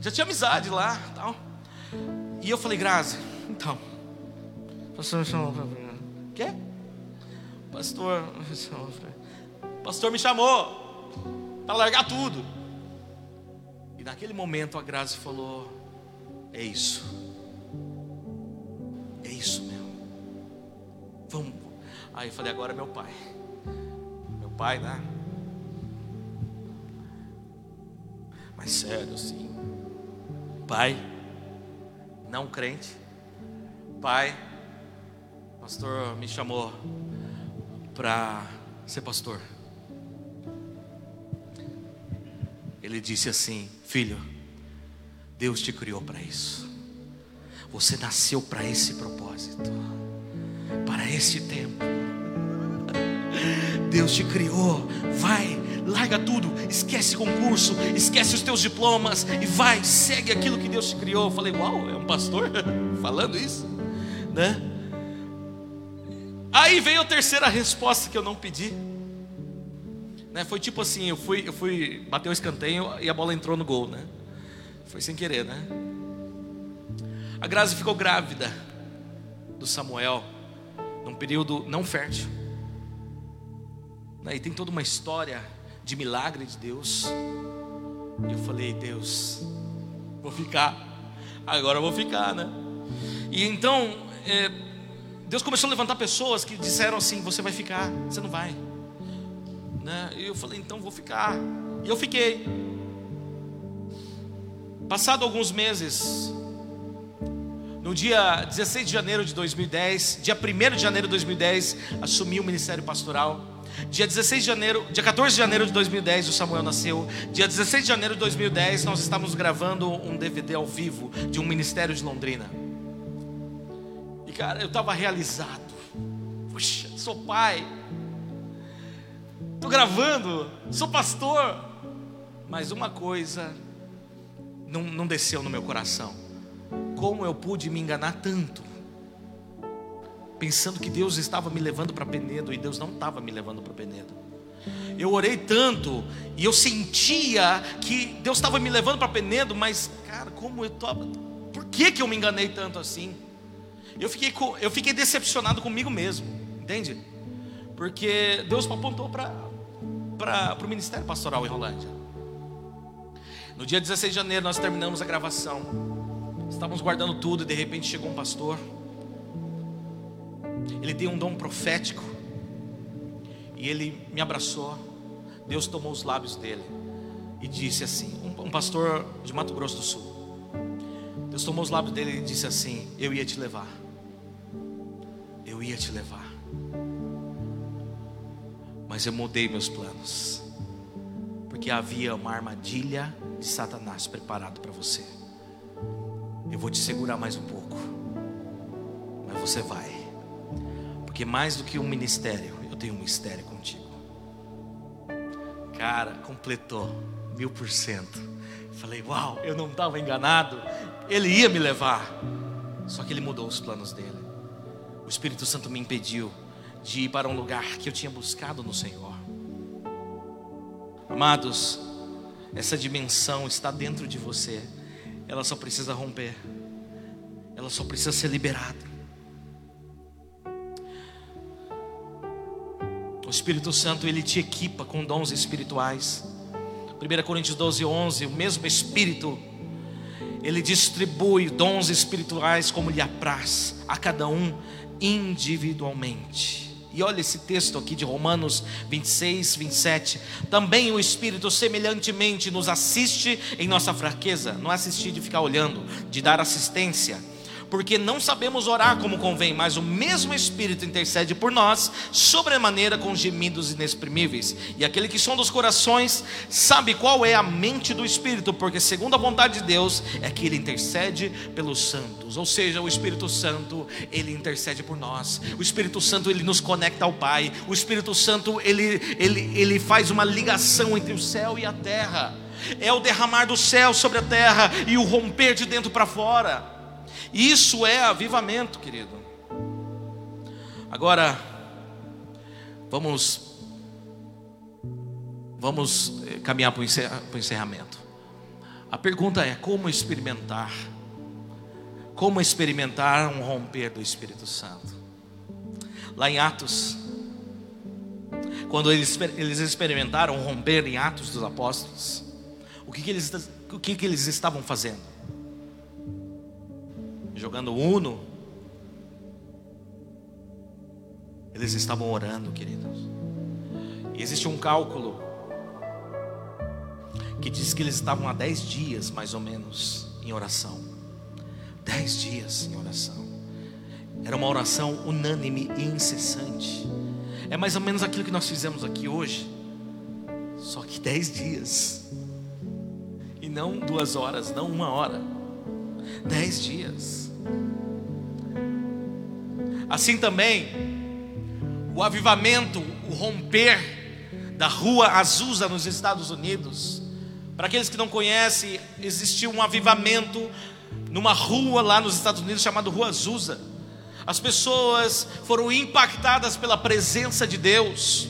Speaker 1: já tinha amizade lá, tal. E eu falei, Grazi, então, pastor me chamou para quê? Pastor, pastor me chamou para largar tudo. E naquele momento a Grazi falou: É isso, é isso, meu. Vamos. Aí eu falei: Agora é meu pai, meu pai, né? Mas sério, sim. Pai, não crente. Pai, pastor me chamou para ser pastor. Ele disse assim: Filho, Deus te criou para isso. Você nasceu para esse propósito, para este tempo. Deus te criou. Vai, larga tudo, esquece concurso, esquece os teus diplomas e vai, segue aquilo que Deus te criou. Eu falei, uau, é um pastor falando isso, né? Aí veio a terceira resposta que eu não pedi. Né, foi tipo assim, eu fui, eu fui bater o escanteio e a bola entrou no gol, né? Foi sem querer, né? A Grazi ficou grávida do Samuel num período não fértil. Né, e tem toda uma história de milagre de Deus. E eu falei, Deus, vou ficar. Agora eu vou ficar, né? E então, é, Deus começou a levantar pessoas que disseram assim: Você vai ficar, você não vai. Né? E eu falei: Então vou ficar. E eu fiquei. Passado alguns meses, no dia 16 de janeiro de 2010, dia 1 de janeiro de 2010, assumi o ministério pastoral. Dia 16 de janeiro, dia 14 de janeiro de 2010, o Samuel nasceu. Dia 16 de janeiro de 2010, nós estávamos gravando um DVD ao vivo de um ministério de Londrina. E cara, eu estava realizado. Puxa, sou pai. Estou gravando, sou pastor. Mas uma coisa não, não desceu no meu coração. Como eu pude me enganar tanto? pensando que Deus estava me levando para Penedo e Deus não estava me levando para Penedo. Eu orei tanto e eu sentia que Deus estava me levando para Penedo, mas cara, como eu tô, por que que eu me enganei tanto assim? Eu fiquei eu fiquei decepcionado comigo mesmo, entende? Porque Deus me apontou para para o ministério pastoral em Rolândia. No dia 16 de janeiro nós terminamos a gravação. Estávamos guardando tudo e de repente chegou um pastor ele tem um dom profético. E ele me abraçou. Deus tomou os lábios dele e disse assim: um, pastor de Mato Grosso do Sul. Deus tomou os lábios dele e disse assim: Eu ia te levar. Eu ia te levar. Mas eu mudei meus planos. Porque havia uma armadilha de Satanás preparado para você. Eu vou te segurar mais um pouco. Mas você vai. Porque mais do que um ministério, eu tenho um mistério contigo. Cara, completou mil por cento. Falei, uau, eu não estava enganado. Ele ia me levar. Só que ele mudou os planos dele. O Espírito Santo me impediu de ir para um lugar que eu tinha buscado no Senhor. Amados, essa dimensão está dentro de você. Ela só precisa romper. Ela só precisa ser liberada. O Espírito Santo ele te equipa com dons espirituais. 1 Coríntios 12, 11, o mesmo Espírito, ele distribui dons espirituais como lhe apraz a cada um individualmente. E olha esse texto aqui de Romanos 26, 27. Também o Espírito semelhantemente nos assiste em nossa fraqueza. Não é assistir de ficar olhando, de dar assistência porque não sabemos orar como convém, mas o mesmo Espírito intercede por nós, sobremaneira com gemidos inexprimíveis. E aquele que sonda os corações sabe qual é a mente do Espírito, porque segundo a vontade de Deus é que ele intercede pelos santos. Ou seja, o Espírito Santo, ele intercede por nós. O Espírito Santo, ele nos conecta ao Pai. O Espírito Santo, ele, ele, ele faz uma ligação entre o céu e a terra. É o derramar do céu sobre a terra e o romper de dentro para fora. Isso é avivamento, querido. Agora, vamos vamos eh, caminhar para o encerramento. A pergunta é: como experimentar? Como experimentar um romper do Espírito Santo? Lá em Atos, quando eles, eles experimentaram romper em Atos dos Apóstolos, o que, que eles, o que, que eles estavam fazendo? Jogando Uno. Eles estavam orando, queridos. E existe um cálculo que diz que eles estavam há dez dias, mais ou menos, em oração. Dez dias em oração. Era uma oração unânime e incessante. É mais ou menos aquilo que nós fizemos aqui hoje. Só que dez dias. E não duas horas, não uma hora. Dez dias. Assim também, o avivamento, o romper da rua Azusa nos Estados Unidos. Para aqueles que não conhecem, existiu um avivamento numa rua lá nos Estados Unidos chamada Rua Azusa. As pessoas foram impactadas pela presença de Deus.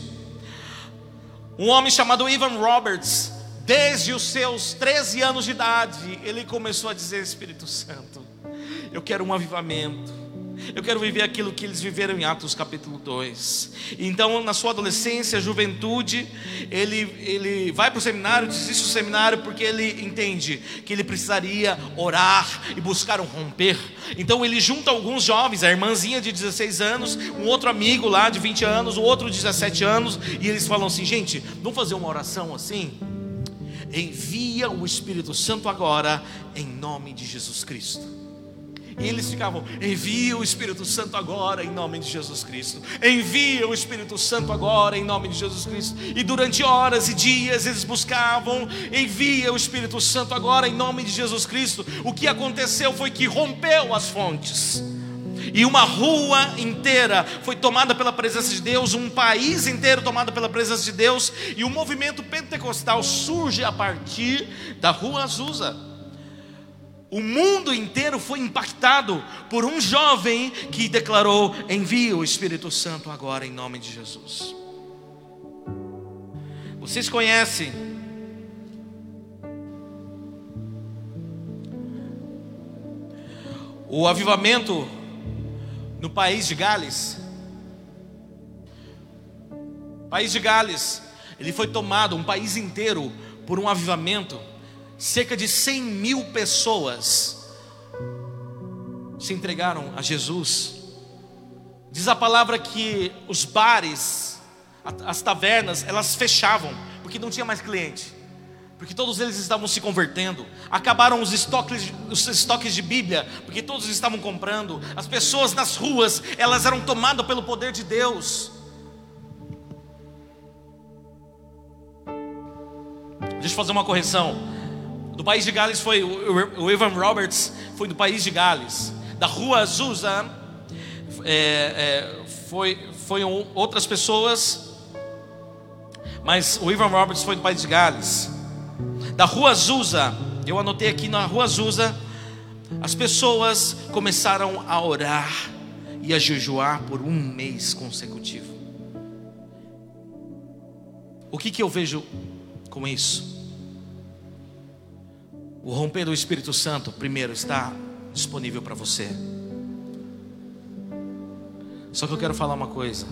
Speaker 1: Um homem chamado Ivan Roberts, desde os seus 13 anos de idade, ele começou a dizer: Espírito Santo, eu quero um avivamento. Eu quero viver aquilo que eles viveram em Atos capítulo 2. Então, na sua adolescência, juventude, ele, ele vai para o seminário, desiste do seminário porque ele entende que ele precisaria orar e buscar um romper. Então, ele junta alguns jovens, a irmãzinha de 16 anos, um outro amigo lá de 20 anos, o outro de 17 anos, e eles falam assim: gente, vamos fazer uma oração assim? Envia o Espírito Santo agora, em nome de Jesus Cristo. E eles ficavam: envia o Espírito Santo agora em nome de Jesus Cristo. Envia o Espírito Santo agora em nome de Jesus Cristo. E durante horas e dias eles buscavam: envia o Espírito Santo agora em nome de Jesus Cristo. O que aconteceu foi que rompeu as fontes. E uma rua inteira foi tomada pela presença de Deus, um país inteiro tomado pela presença de Deus, e o movimento pentecostal surge a partir da rua Azusa. O mundo inteiro foi impactado por um jovem que declarou: envia o Espírito Santo agora em nome de Jesus. Vocês conhecem o avivamento no país de Gales? O país de Gales, ele foi tomado, um país inteiro, por um avivamento cerca de 100 mil pessoas se entregaram a Jesus. Diz a palavra que os bares, as tavernas, elas fechavam, porque não tinha mais cliente. Porque todos eles estavam se convertendo. Acabaram os estoques, os estoques de Bíblia, porque todos estavam comprando. As pessoas nas ruas, elas eram tomadas pelo poder de Deus. Deixa eu fazer uma correção. Do país de Gales foi o Evan Roberts, foi do país de Gales. Da rua Azusa é, é, foi, foi outras pessoas, mas o Evan Roberts foi do país de Gales. Da rua Azusa, eu anotei aqui na rua Azusa, as pessoas começaram a orar e a jejuar por um mês consecutivo. O que, que eu vejo com isso? O romper do Espírito Santo, primeiro, está disponível para você. Só que eu quero falar uma coisa.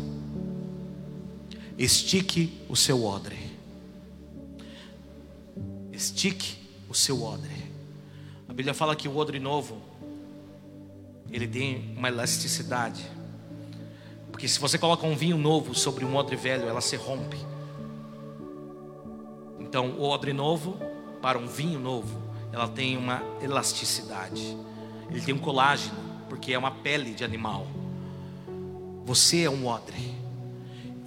Speaker 1: Estique o seu odre. Estique o seu odre. A Bíblia fala que o odre novo ele tem uma elasticidade. Porque se você coloca um vinho novo sobre um odre velho, ela se rompe. Então, o odre novo para um vinho novo, ela tem uma elasticidade. Ele tem um colágeno, porque é uma pele de animal. Você é um odre.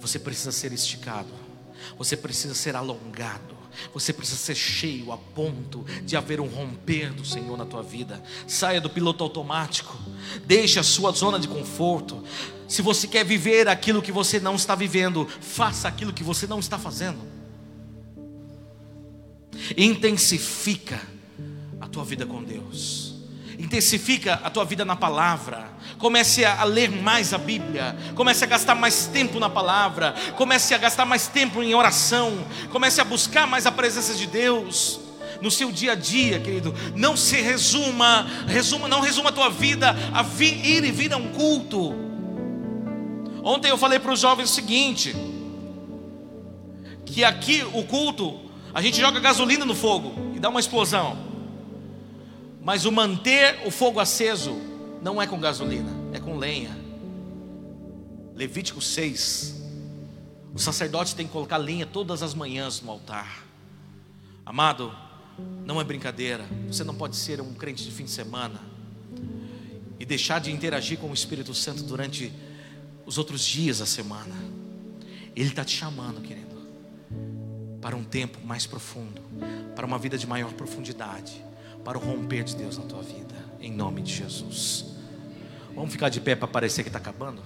Speaker 1: Você precisa ser esticado. Você precisa ser alongado. Você precisa ser cheio a ponto de haver um romper do Senhor na tua vida. Saia do piloto automático. Deixe a sua zona de conforto. Se você quer viver aquilo que você não está vivendo, faça aquilo que você não está fazendo. Intensifica a tua vida com Deus intensifica a tua vida na palavra. Comece a ler mais a Bíblia. Comece a gastar mais tempo na palavra. Comece a gastar mais tempo em oração. Comece a buscar mais a presença de Deus no seu dia a dia, querido. Não se resuma, resuma, não resuma a tua vida a ir e vir a um culto. Ontem eu falei para os jovens o seguinte: que aqui o culto a gente joga gasolina no fogo e dá uma explosão. Mas o manter o fogo aceso não é com gasolina, é com lenha. Levítico 6. O sacerdote tem que colocar lenha todas as manhãs no altar. Amado, não é brincadeira. Você não pode ser um crente de fim de semana e deixar de interagir com o Espírito Santo durante os outros dias da semana. Ele está te chamando, querido, para um tempo mais profundo, para uma vida de maior profundidade para o romper de Deus na tua vida, em nome de Jesus. Vamos ficar de pé para parecer que está acabando?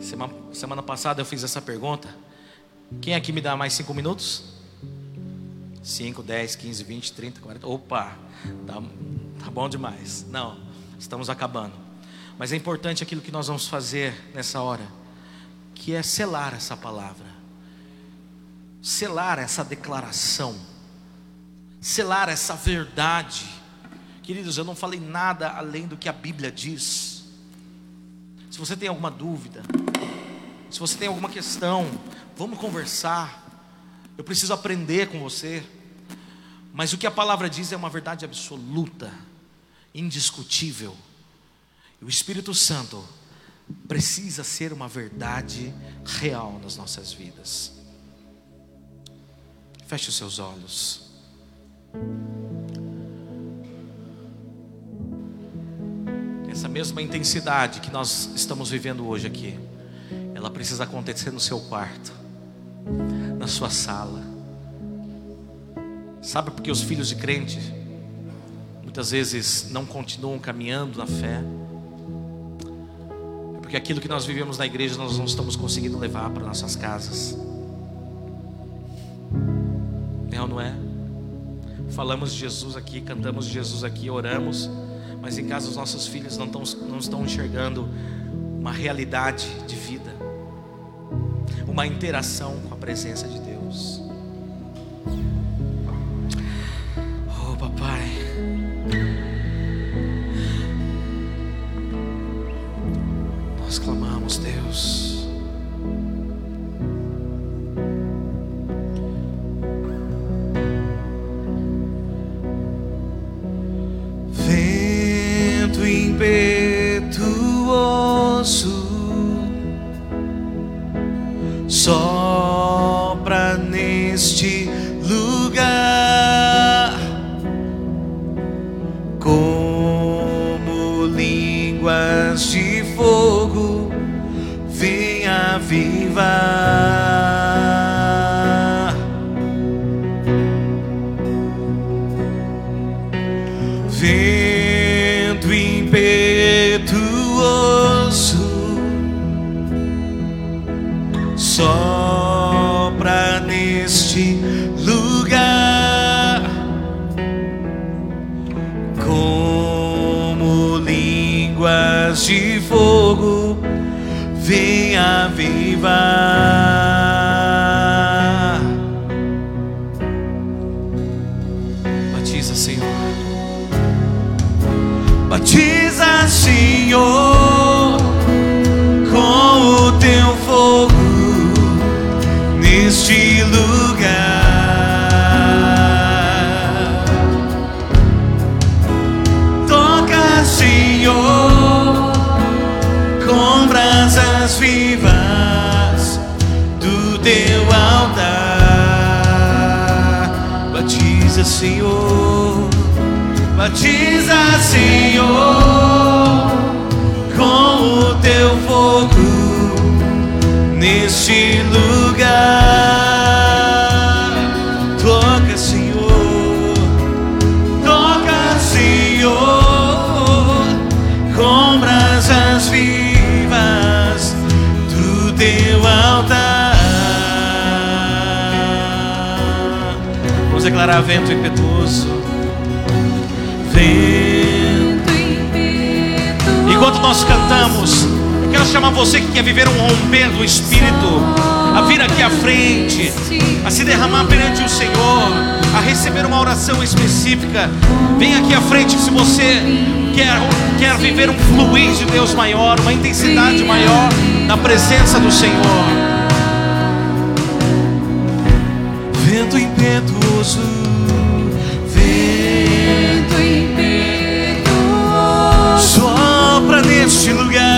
Speaker 1: Semana, semana passada eu fiz essa pergunta. Quem aqui me dá mais cinco minutos? 5, 10, 15, 20, 30, 40. Opa, tá, tá bom demais. Não, estamos acabando. Mas é importante aquilo que nós vamos fazer nessa hora que é selar essa palavra, selar essa declaração, selar essa verdade. Queridos, eu não falei nada além do que a Bíblia diz. Se você tem alguma dúvida, se você tem alguma questão, vamos conversar. Eu preciso aprender com você. Mas o que a palavra diz é uma verdade absoluta, indiscutível. E o Espírito Santo precisa ser uma verdade real nas nossas vidas. Feche os seus olhos. Essa mesma intensidade que nós estamos vivendo hoje aqui, ela precisa acontecer no seu quarto, na sua sala. Sabe por que os filhos de crente muitas vezes não continuam caminhando na fé? Porque aquilo que nós vivemos na igreja nós não estamos conseguindo levar para nossas casas. É ou não é? Falamos de Jesus aqui, cantamos de Jesus aqui, oramos, mas em casa os nossos filhos não estão, não estão enxergando uma realidade de vida, uma interação com a presença de Deus.
Speaker 3: Línguas de fogo vem avivar.
Speaker 1: Batiza, Senhor,
Speaker 3: com o teu fogo neste lugar.
Speaker 1: Toca, Senhor, toca, Senhor, com brasas vivas do teu altar.
Speaker 4: Vamos declarar vento impetuoso.
Speaker 1: Vento
Speaker 4: Enquanto nós cantamos, eu quero chamar você que quer viver um romper do Espírito, a vir aqui à frente, a se derramar perante o Senhor, a receber uma oração específica. Vem aqui à frente se você quer, quer viver um fluir de Deus maior, uma intensidade maior na presença do Senhor.
Speaker 1: vento impetuoso, neste lugar,